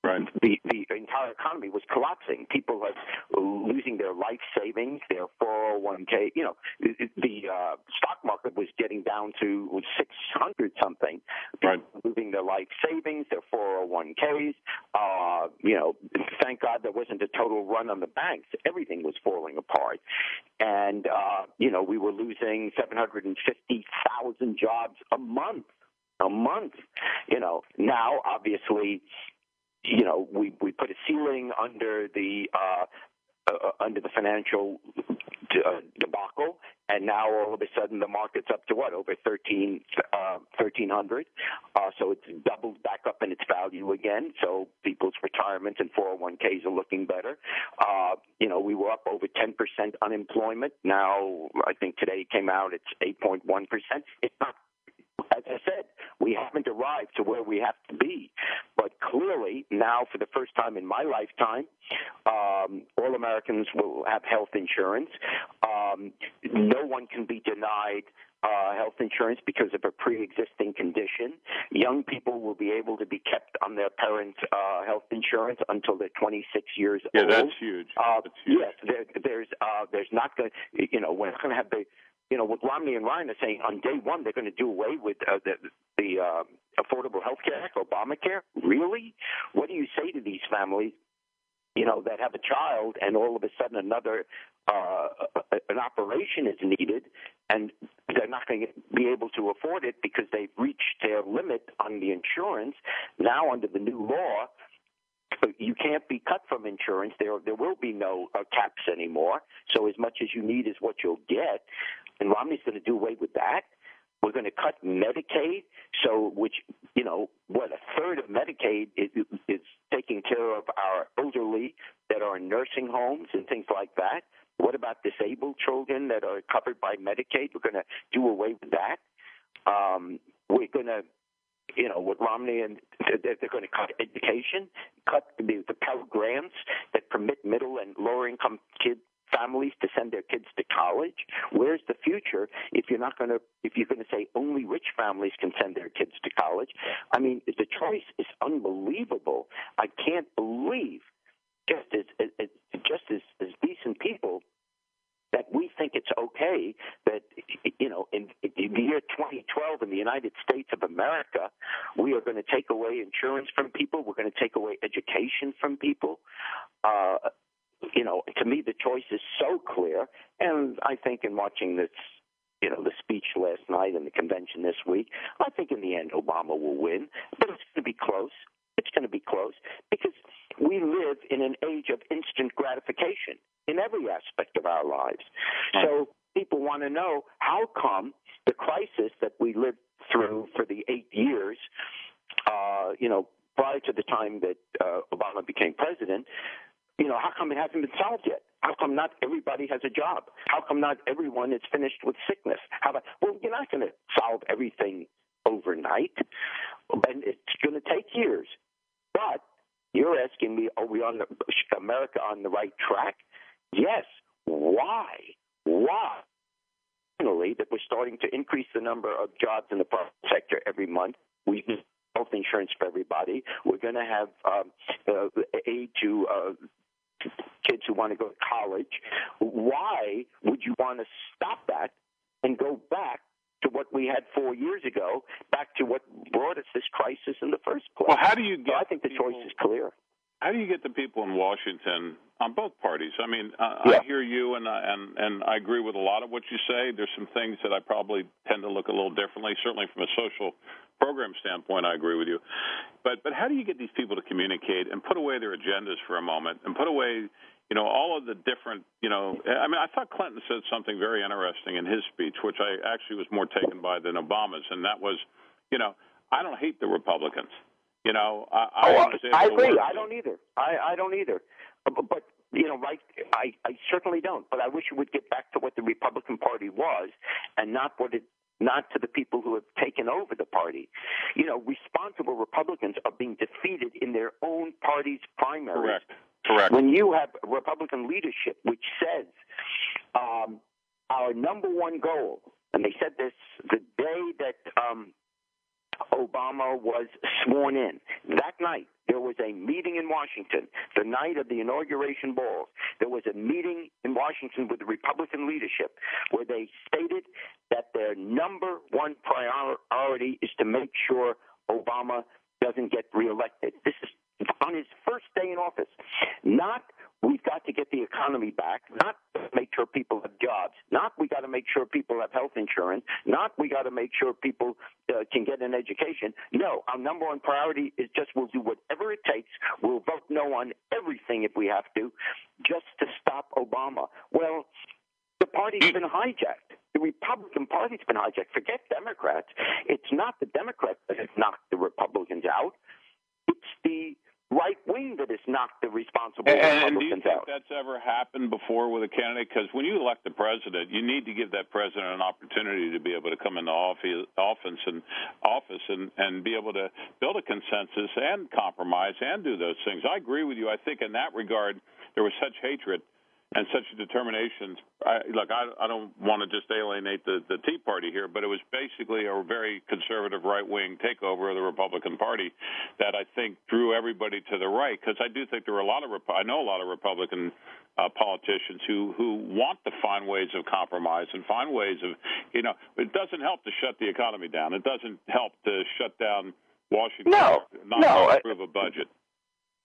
Right. The the entire economy was collapsing. People were losing their life savings, their 401k. You know, the, uh, stock market was getting down to 600 something. Right. Losing their life savings, their 401ks. Uh, you know, thank God there wasn't a total run on the banks. Everything was falling apart, and uh, you know we were losing 750,000 jobs a month a month. You know, now obviously you know, we we put a ceiling under the uh, uh, under the financial uh, debacle, and now all of a sudden the market's up to what over 13, uh, 1300. Uh, so it's doubled back up in its value again. So people's retirements and 401ks are looking better. Uh, you know, we were up over 10% unemployment. Now I think today came out it's 8.1%. It's not as I said, we haven't arrived to where we have to be. But clearly, now for the first time in my lifetime, um, all Americans will have health insurance. Um, no one can be denied uh, health insurance because of a pre-existing condition. Young people will be able to be kept on their parents' uh, health insurance until they're 26 years yeah, old. Yeah, that's huge. Uh, that's huge. Yes, there, there's uh, there's not going. You know, we're not going to have the you know, what Romney and Ryan are saying on day one, they're going to do away with uh, the, the uh, Affordable Health Care Act, Obamacare. Really? What do you say to these families, you know, that have a child and all of a sudden another uh, an operation is needed and they're not going to be able to afford it because they've reached their limit on the insurance. Now, under the new law, you can't be cut from insurance. There, there will be no uh, caps anymore. So as much as you need is what you'll get. And Romney's going to do away with that. We're going to cut Medicaid, so which you know what a third of Medicaid is, is taking care of our elderly that are in nursing homes and things like that. What about disabled children that are covered by Medicaid? We're going to do away with that. Um, we're going to you know, with Romney and they're going to cut education, cut the, the Pell Grants that permit middle and lower income kids families to send their kids to college? Where's the future if you're not going to if you're going to say only rich families can send their kids to college? I mean, the choice is unbelievable. I can't believe just as, as just as, as decent people that we think it's okay that you know in, in the year 2012 in the United States of America we are going to take away insurance from people we're going to take away education from people. Uh, you know to me the choice is so clear and I think in watching this you know the speech last night and the convention this week I think in the end Obama will win but it's going to be close. It's going to be close because we live in an age of instant gratification in every aspect of our lives. So people want to know how come the crisis that we lived through for the eight years, uh, you know, prior to the time that uh, Obama became president, you know, how come it hasn't been solved yet? How come not everybody has a job? How come everyone is finished with sickness? How about, well, you're not going to solve everything overnight, and it's going to take years. But you're asking me, are we on the, America on the right track? Yes. Why? Why? Finally, that we're starting to increase the number of jobs in the private sector every month. We health insurance for everybody. We're going to have um, uh, aid to uh, kids who want to go to college. Why would you want to stop that and go back to what we had four years ago, back to what brought us this crisis in the first place. Well, how do you get? So I think the people, choice is clear. How do you get the people in Washington on both parties. I mean, uh, Yeah. I hear you, and I, and and I agree with a lot of what you say. There's some things that I probably tend to look a little differently. Certainly, from a social program standpoint, I agree with you. But but how do you get these people to communicate and put away their agendas for a moment and put away, you know, all of the different, you know, I mean, I thought Clinton said something very interesting in his speech, which I actually was more taken by than Obama's, and that was, you know, I don't hate the Republicans. You know, I, I, Oh, was I agree. I don't either. I, I don't either. Uh, But, but you know, right? I, I certainly don't. But I wish you would get back to what the Republican Party was, and not what it, not to the people who have taken over the party. You know, responsible Republicans are being defeated in their own party's primaries. Correct. Correct. When you have Republican leadership which says um, our number one goal, and they said this the day that um, Obama was sworn in. That night, there was a meeting in Washington, the night of the inauguration ball. There was a meeting in Washington with the Republican leadership where they stated that their number one priority is to make sure Obama doesn't get reelected. This is on his first day in office. Not we've got to get the economy back, not make sure people have jobs, not we got to make sure people have health insurance, not we got to make sure people uh, can get an education. No, our number one priority is just we'll do whatever it takes. We'll vote no on everything if we have to, just to stop Obama. Well, the party's been hijacked. The Republican Party's been hijacked. Forget Democrats. It's not the Democrats that have knocked the Republicans out. It's the right wing that has knocked the responsible And, and do you think out. that's ever happened before with a candidate? Because when you elect the president, you need to give that president an opportunity to be able to come into office, office and office and and be able to build a consensus and compromise and do those things. I agree with you. I think in that regard, there was such hatred and such a determination. I, look, I, I don't want to just alienate the, the Tea Party here, but it was basically a very conservative right wing takeover of the Republican Party that I think drew everybody to the right. Because I do think there were a lot of I know a lot of Republican uh, politicians who who want to find ways of compromise and find ways of you know it doesn't help to shut the economy down. It doesn't help to shut down Washington. No, not no, to I- approve a budget.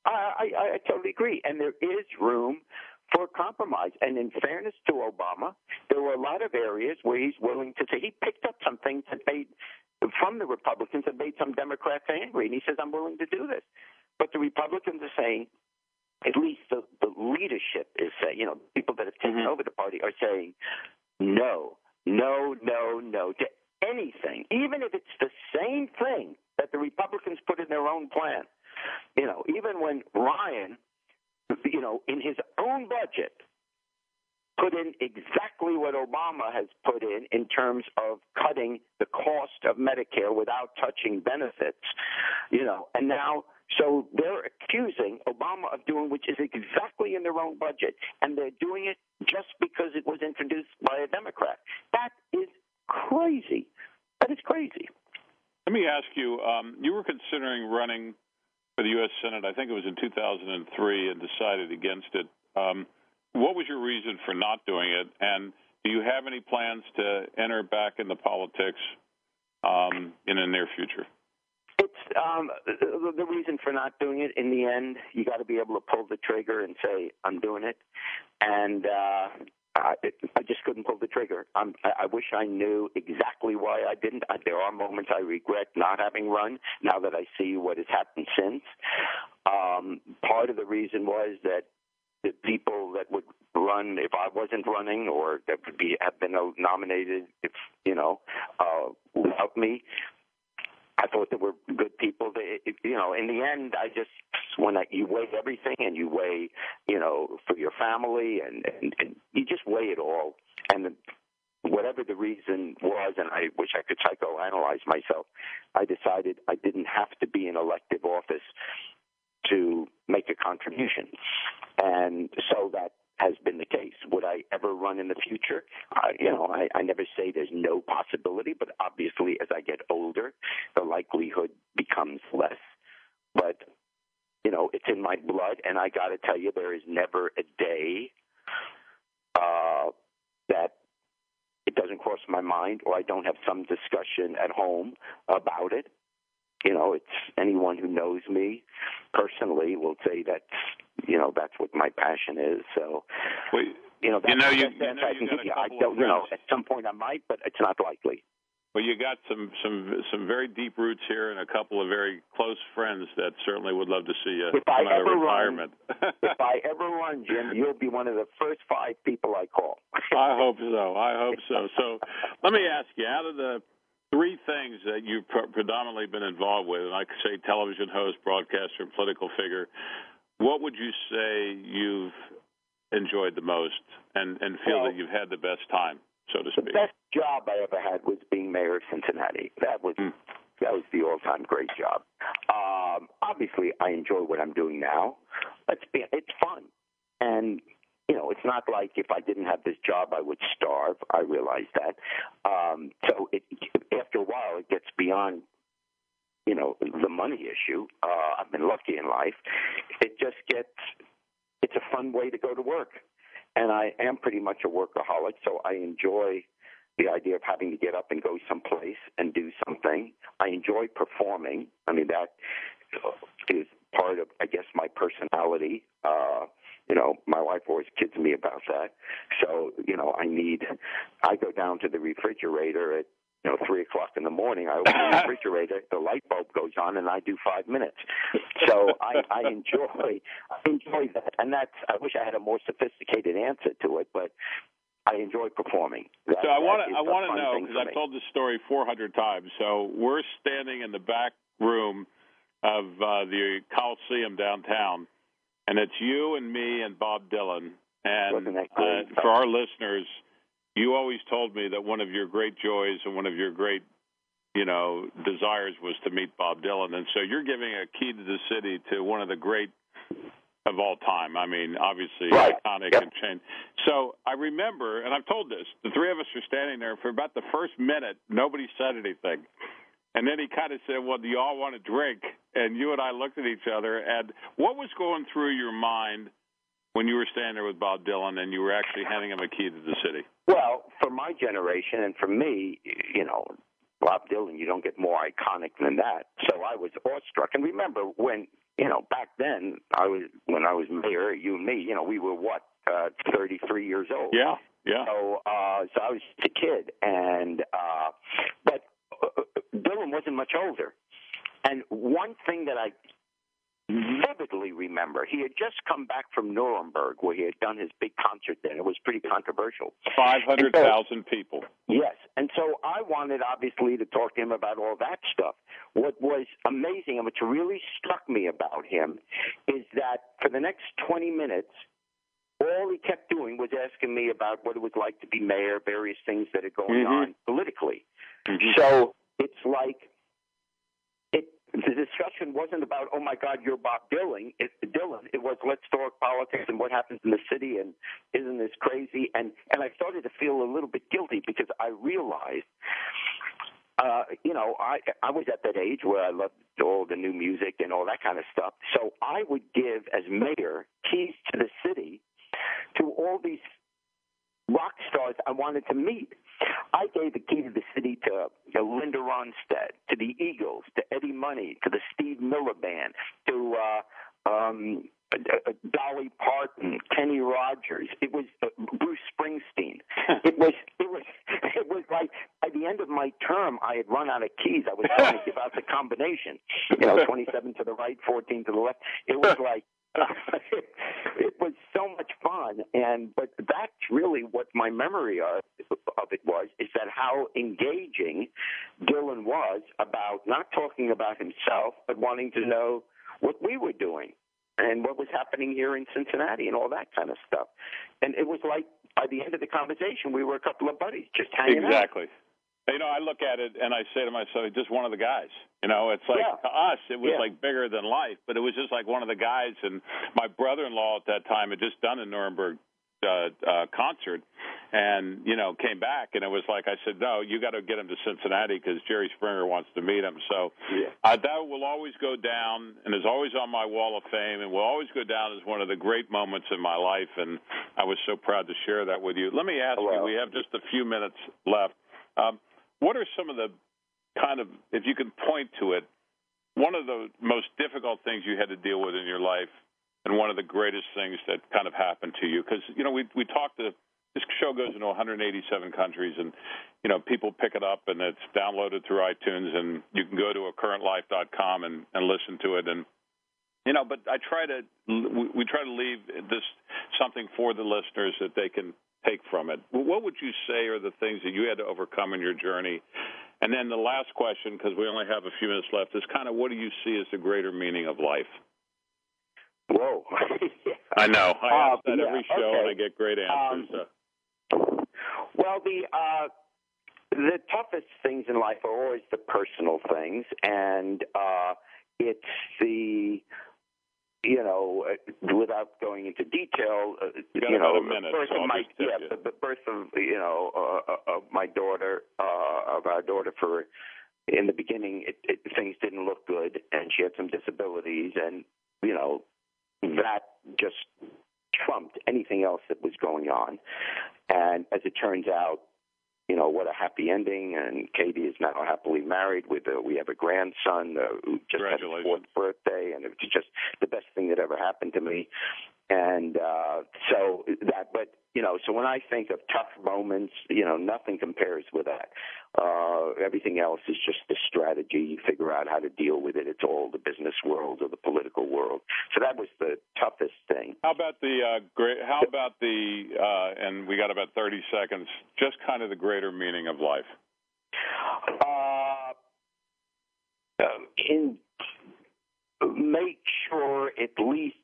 I, I, I totally agree, and there is room for compromise. And in fairness to Obama, there were a lot of areas where he's willing to say he picked up some things that made from the Republicans that made some Democrats angry, and he says I'm willing to do this. But the Republicans are saying, at least the, the leadership is saying, you know, people that have taken mm-hmm. over the party are saying, no, no, no, no to anything, even if it's the same thing that the Republicans put in their own plan. You know, even when Ryan, you know, in his own budget, put in exactly what Obama has put in in terms of cutting the cost of Medicare without touching benefits, you know, and now so they're accusing Obama of doing which is exactly in their own budget, and they're doing it just because it was introduced by a Democrat. That is crazy. That is crazy. Let me ask you: um, You were considering running for the U.S. Senate. I think it was in 2003, and decided against it. Um, what was your reason for not doing it? And do you have any plans to enter back into politics um, in the near future? It's um, the, reason for not doing it. In the end, you got to be able to pull the trigger and say, "I'm doing it," and uh, I, I just couldn't pull the trigger. I'm, I I wish I knew exactly why I didn't. I, there are moments I regret not having run. Now that I see what has happened since, um, part of the reason was that the people that would run if I wasn't running, or that would be have been nominated if you know uh, without me. I thought they were good people. They, you know, in the end, I just when I, you weigh everything and you weigh, you know, for your family and, and, and you just weigh it all. And whatever the reason was, and I wish I could psychoanalyze myself, I decided I didn't have to be in elective office to make a contribution, and so that has been the case. Would I ever run in the future? Uh, you know, I, I never say there's no possibility, but obviously, as I get older, the likelihood becomes less. But you know, it's in my blood, and I got to tell you, there is never a day uh, that it doesn't cross my mind, or I don't have some discussion at home about it. you know, it's anyone who knows me personally will say that's you know that's what my passion is. So, well, you know, that's you know, you, you know, I you can got you. I don't, you know, at some point I might, but it's not likely. Well, you got some some some very deep roots here, and a couple of very close friends that certainly would love to see you If I come out of ever run- retirement. if I ever run, Jim, you'll be one of the first five people I call. I hope so. I hope so. So, let me ask you: out of the three things that you've pre- predominantly been involved with, and I could say television host, broadcaster, and political figure, what would you say you've enjoyed the most, and and feel Well- that you've had the best time, so to speak? The best job I ever had was being mayor of Cincinnati. That was Mm. that was the all-time great job. Um, obviously, I enjoy what I'm doing now. Let's be, it's fun, and you know, it's not like if I didn't have this job, I would starve. I realize that. Um, so it, after a while, it gets beyond you know the money issue. Uh, I've been lucky in life. It just gets it's a fun way to go to work, and I am pretty much a workaholic, so I enjoy the idea of having to get up and go someplace and do something. I enjoy performing. I mean that is part of I guess my personality. Uh you know, my wife always kids me about that. So, you know, I need I go down to the refrigerator at you know, three o'clock in the morning, I open the refrigerator, the light bulb goes on, and I do five minutes. So I, I enjoy, I enjoy that, and that's. I wish I had a more sophisticated answer to it, but I enjoy performing. That, So I want to I want to know because I've me. told this story 400 times. So we're standing in the back room of uh, the Coliseum downtown, and it's you and me and Bob Dylan. And uh, for our listeners, you always told me that one of your great joys and one of your great you know desires was to meet Bob Dylan, and so you're giving a key to the city to one of the great of all time. I mean, obviously Right. iconic Yep. and chain. So I remember, and I've told this, the three of us are standing there for about the first minute. Nobody said anything. And then he kind of said, Well, do you all want a drink? And you and I looked at each other. And what was going through your mind when you were standing there with Bob Dylan and you were actually handing him a key to the city? Well, for my generation and for me, you know, Bob Dylan, you don't get more iconic than that. So I was awestruck. And remember when, you know, back then, I was when I was mayor, you and me, you know, we were what, uh, 33 years old. Yeah, yeah. So, uh, so I was just a kid, and uh, but uh, Dylan wasn't much older. And one thing that I vividly remember, he had just come back from Nuremberg, where he had done his big concert. Then it was pretty controversial. 500,000 people. Yes, and so I wanted obviously to talk to him about all that stuff. What was amazing and what really struck me about him is that for the next 20 minutes, all he kept doing was asking me about what it was like to be mayor, various things that are going Mhm. on politically. Mhm. So it's like. The discussion wasn't about, oh my God, you're Bob Dylan. It, Dylan. It was let's talk politics and what happens in the city and isn't this crazy? And and I started to feel a little bit guilty because I realized. Uh, you know, I I was at that age where I loved all the new music and all that kind of stuff. So I would give, as mayor, keys to the city to all these rock stars I wanted to meet. I gave the key to the city to, to Linda Ronstadt, to the Eagles, to Eddie Money, to the Steve Miller Band, to uh, um, uh, Dolly Parton, Kenny Rogers. It was uh, Bruce Springsteen. it was it was it was like by the end of my term, I had run out of keys. I was trying to give out the combination. You know, twenty-seven to the right, fourteen to the left. It was like it was so much fun and but that's really what my memory of, of it was is that how engaging dylan was about not talking about himself but wanting to know what we were doing and what was happening here in cincinnati and all that kind of stuff and it was like by the end of the conversation we were a couple of buddies just hanging out Exactly. You know, I look at it and I say to myself, just one of the guys. You know, it's like Yeah. to us, it was Yeah. like bigger than life, but it was just like one of the guys. And my brother-in-law at that time had just done a Nuremberg uh, uh, concert, and you know, came back, and it was like I said, no, you got to get him to Cincinnati because Jerry Springer wants to meet him. So Yeah. uh, that will always go down, and is always on my wall of fame, and will always go down as one of the great moments in my life. And I was so proud to share that with you. Let me ask you, we have just a few minutes left. Um, what are some of the kind of, if you can point to it, one of the most difficult things you had to deal with in your life, and one of the greatest things that kind of happened to you? Because you know, we we talked to this show goes into 187 countries, and you know, people pick it up and it's downloaded through iTunes, and you can go to acurrentlife.com and and listen to it and you know but i try to we try to leave this something for the listeners that they can take from it. What would you say are the things that you had to overcome in your journey? And then the last question because we only have a few minutes left is kind of what do you see as the greater meaning of life? Whoa. I know. I uh, ask that yeah, every show okay. and i get great answers Um, Well, the uh, the toughest things in life are always the personal things, and uh, it's the you know, uh, without going into detail, uh, You you know, a birth so of my yeah, you. the, the birth of you know uh, uh, of my daughter, uh, of our daughter for in the beginning, it, it, things didn't look good, and she had some disabilities, and you know, that just trumped anything else that was going on. And as it turns out, you know, what a happy ending. And Katie is now happily married with a, we have a grandson uh, who just had his fourth birthday, and it's just the best thing that ever happened to me. And uh, so that, but you know, so when I think of tough moments, you know, nothing compares with that. Uh, everything else is just the strategy. You figure out how to deal with it. It's all the business world or the political world. So that was the toughest thing. How about the uh, great? How about the? Uh, and we got about thirty seconds. Just kind of the greater meaning of life. Uh, um, in make sure at least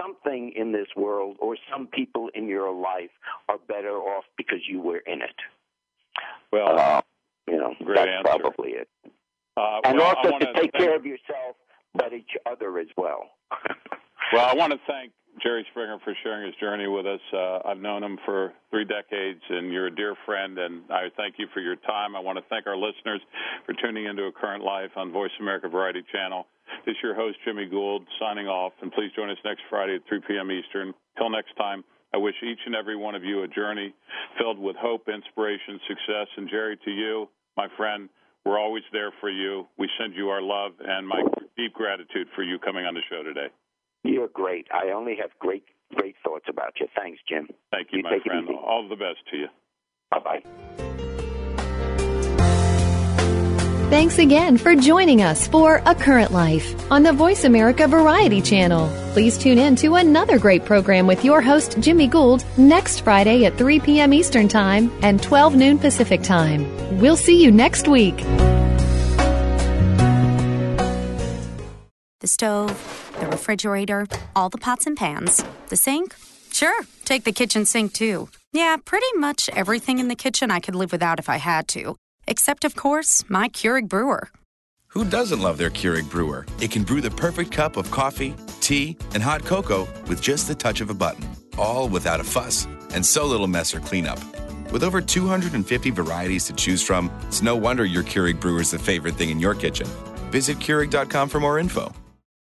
something in this world or some people in your life are better off because you were in it. Well, Uh, you know, Great that's answer. probably it. uh, And well, also to take thank- care of yourself, but each other as well. Well, I want to thank Jerry Springer for sharing his journey with us. Uh, I've known him for three decades, and you're a dear friend, and I thank you for your time. I want to thank our listeners for tuning into A Current Life on Voice America Variety Channel. This is your host, Jimmy Gould, signing off, and please join us next Friday at 3 p.m. Eastern. Till next time, I wish each and every one of you a journey filled with hope, inspiration, success. And Jerry, to you, my friend, we're always there for you. We send you our love and my deep gratitude for you coming on the show today. You're great. I only have great, great thoughts about you. Thanks, Jim. Thank you, You my friend. All the best to you. Bye bye. Thanks again for joining us for A Current Life on the Voice America Variety Channel. Please tune in to another great program with your host, Jimmy Gould, next Friday at 3 p.m. Eastern Time and 12 noon Pacific Time. We'll see you next week. The stove, the refrigerator, all the pots and pans, the sink. Sure, take the kitchen sink too. Yeah, pretty much everything in the kitchen I could live without if I had to. Except, of course, my Keurig brewer. Who doesn't love their Keurig brewer? It can brew the perfect cup of coffee, tea, and hot cocoa with just the touch of a button, all without a fuss and so little mess or cleanup. With over 250 varieties to choose from, it's no wonder your Keurig brewer is the favorite thing in your kitchen. Visit Keurig.com for more info.